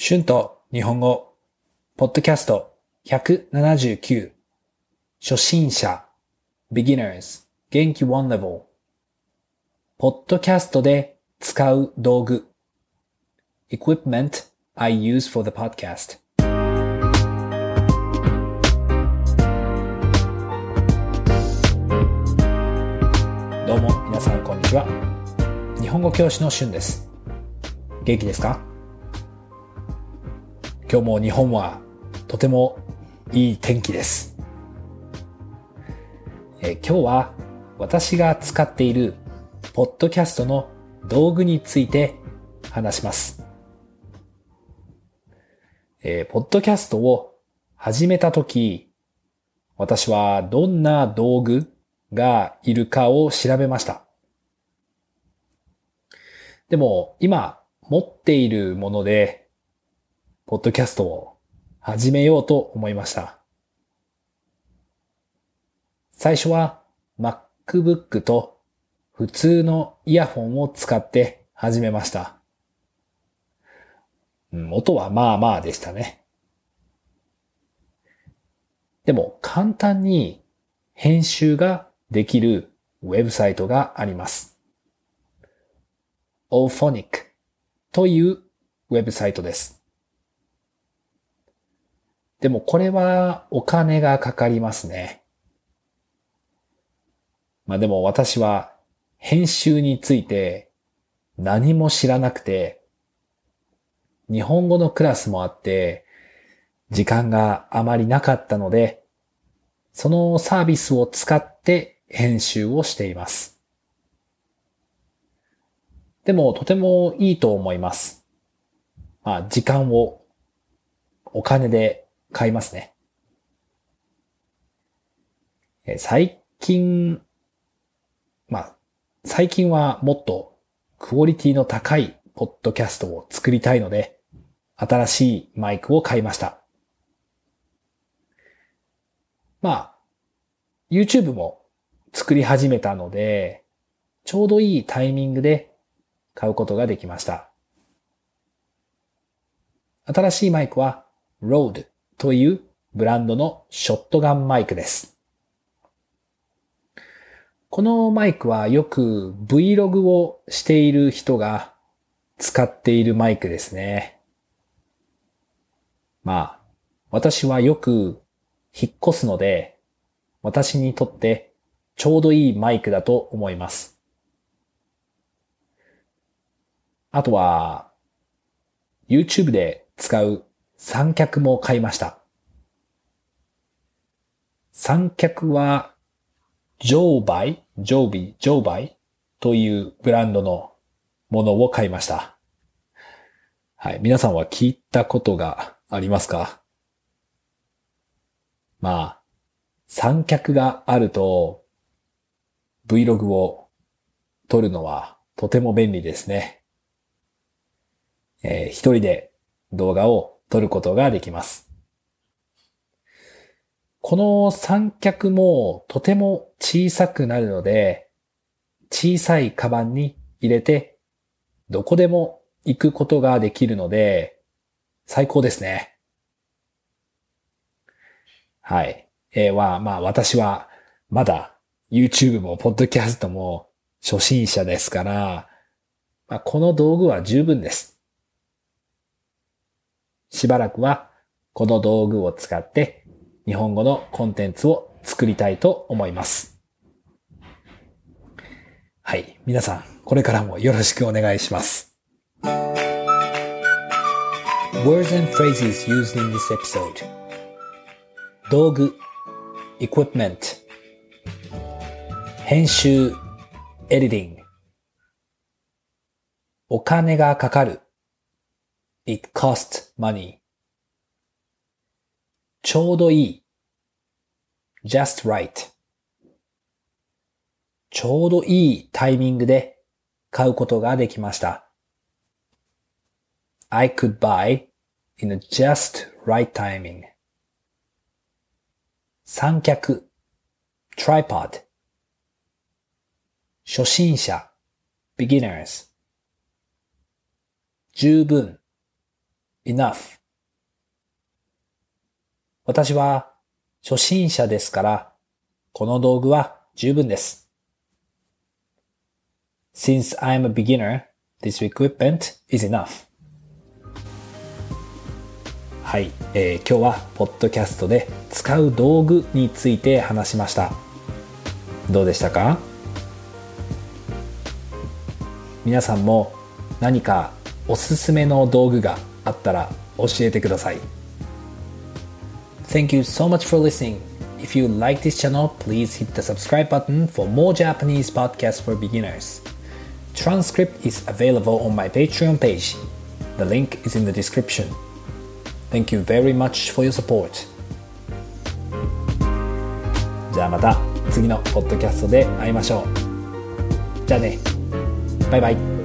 春と日本語、ポッドキャスト179、初心者、beginners、元気 one level、ポッドキャストで使う道具、equipment I use for the podcast。どうも皆さんこんにちは。日本語教師の春です。元気ですか？今日も日本はとてもいい天気です。え今日は私が使っているポッドキャストの道具について話します。えーポッドキャストを始めたとき、私はどんな道具がいるかを調べました。でも今持っているもので、ポッドキャストを始めようと思いました。最初は MacBook と普通のイヤホンを使って始めました。音はまあまあでしたね。でも簡単に編集ができるウェブサイトがあります。Ophonic というウェブサイトです。でもこれはお金がかかりますね。まあでも私は編集について何も知らなくて、日本語のクラスもあって、時間があまりなかったので、そのサービスを使って編集をしています。でもとてもいいと思います。まあ時間をお金で買いますね。え最近、まあ、最近はもっとクオリティの高いポッドキャストを作りたいので、新しいマイクを買いました。まあ、YouTube も作り始めたので、ちょうどいいタイミングで買うことができました。新しいマイクは Rode というブランドのショットガンマイクです。このマイクはよく Vlog をしている人が使っているマイクですね。まあ、私はよく引っ越すので、私にとってちょうどいいマイクだと思います。あとは、YouTube で使う三脚も買いました。三脚は、ジョーバイ、ジョービ、ジョーバイというブランドのものを買いました。はい。皆さんは聞いたことがありますか？まあ、三脚があると、Vlog を撮るのはとても便利ですね。えー一人で動画を撮ることができます。この三脚もとても小さくなるので、小さいカバンに入れて、どこでも行くことができるので、最高ですね。はい。えーは、まあ私はまだ YouTube も Podcast も初心者ですから、まあ、この道具は十分です。しばらくはこの道具を使って日本語のコンテンツを作りたいと思います。はい。皆さん、これからもよろしくお願いします。Words and phrases used in this episode 道具 equipment 編集 editing お金がかかる it costs money ちょうどいい just right ちょうどいいタイミングで買うことができました。I could buy in a just right timing. 三脚 tripod 初心者 beginners 十分 enough. 私は初心者ですから、この道具は十分です。Since I'm a beginner, this equipment is enough. はい、えー、今日はポッドキャストで使う道具について話しました。どうでしたか？皆さんも何かおすすめの道具があったら教えてください。Thank you so much for listening. If you like this channel, please hit the subscribe button for more Japanese podcasts for beginners. Transcript is available on my Patreon page. The link is in the description. Thank you very much for your support. じゃあまた次のポッドキャストで会いましょう。じゃあね。バイバイ。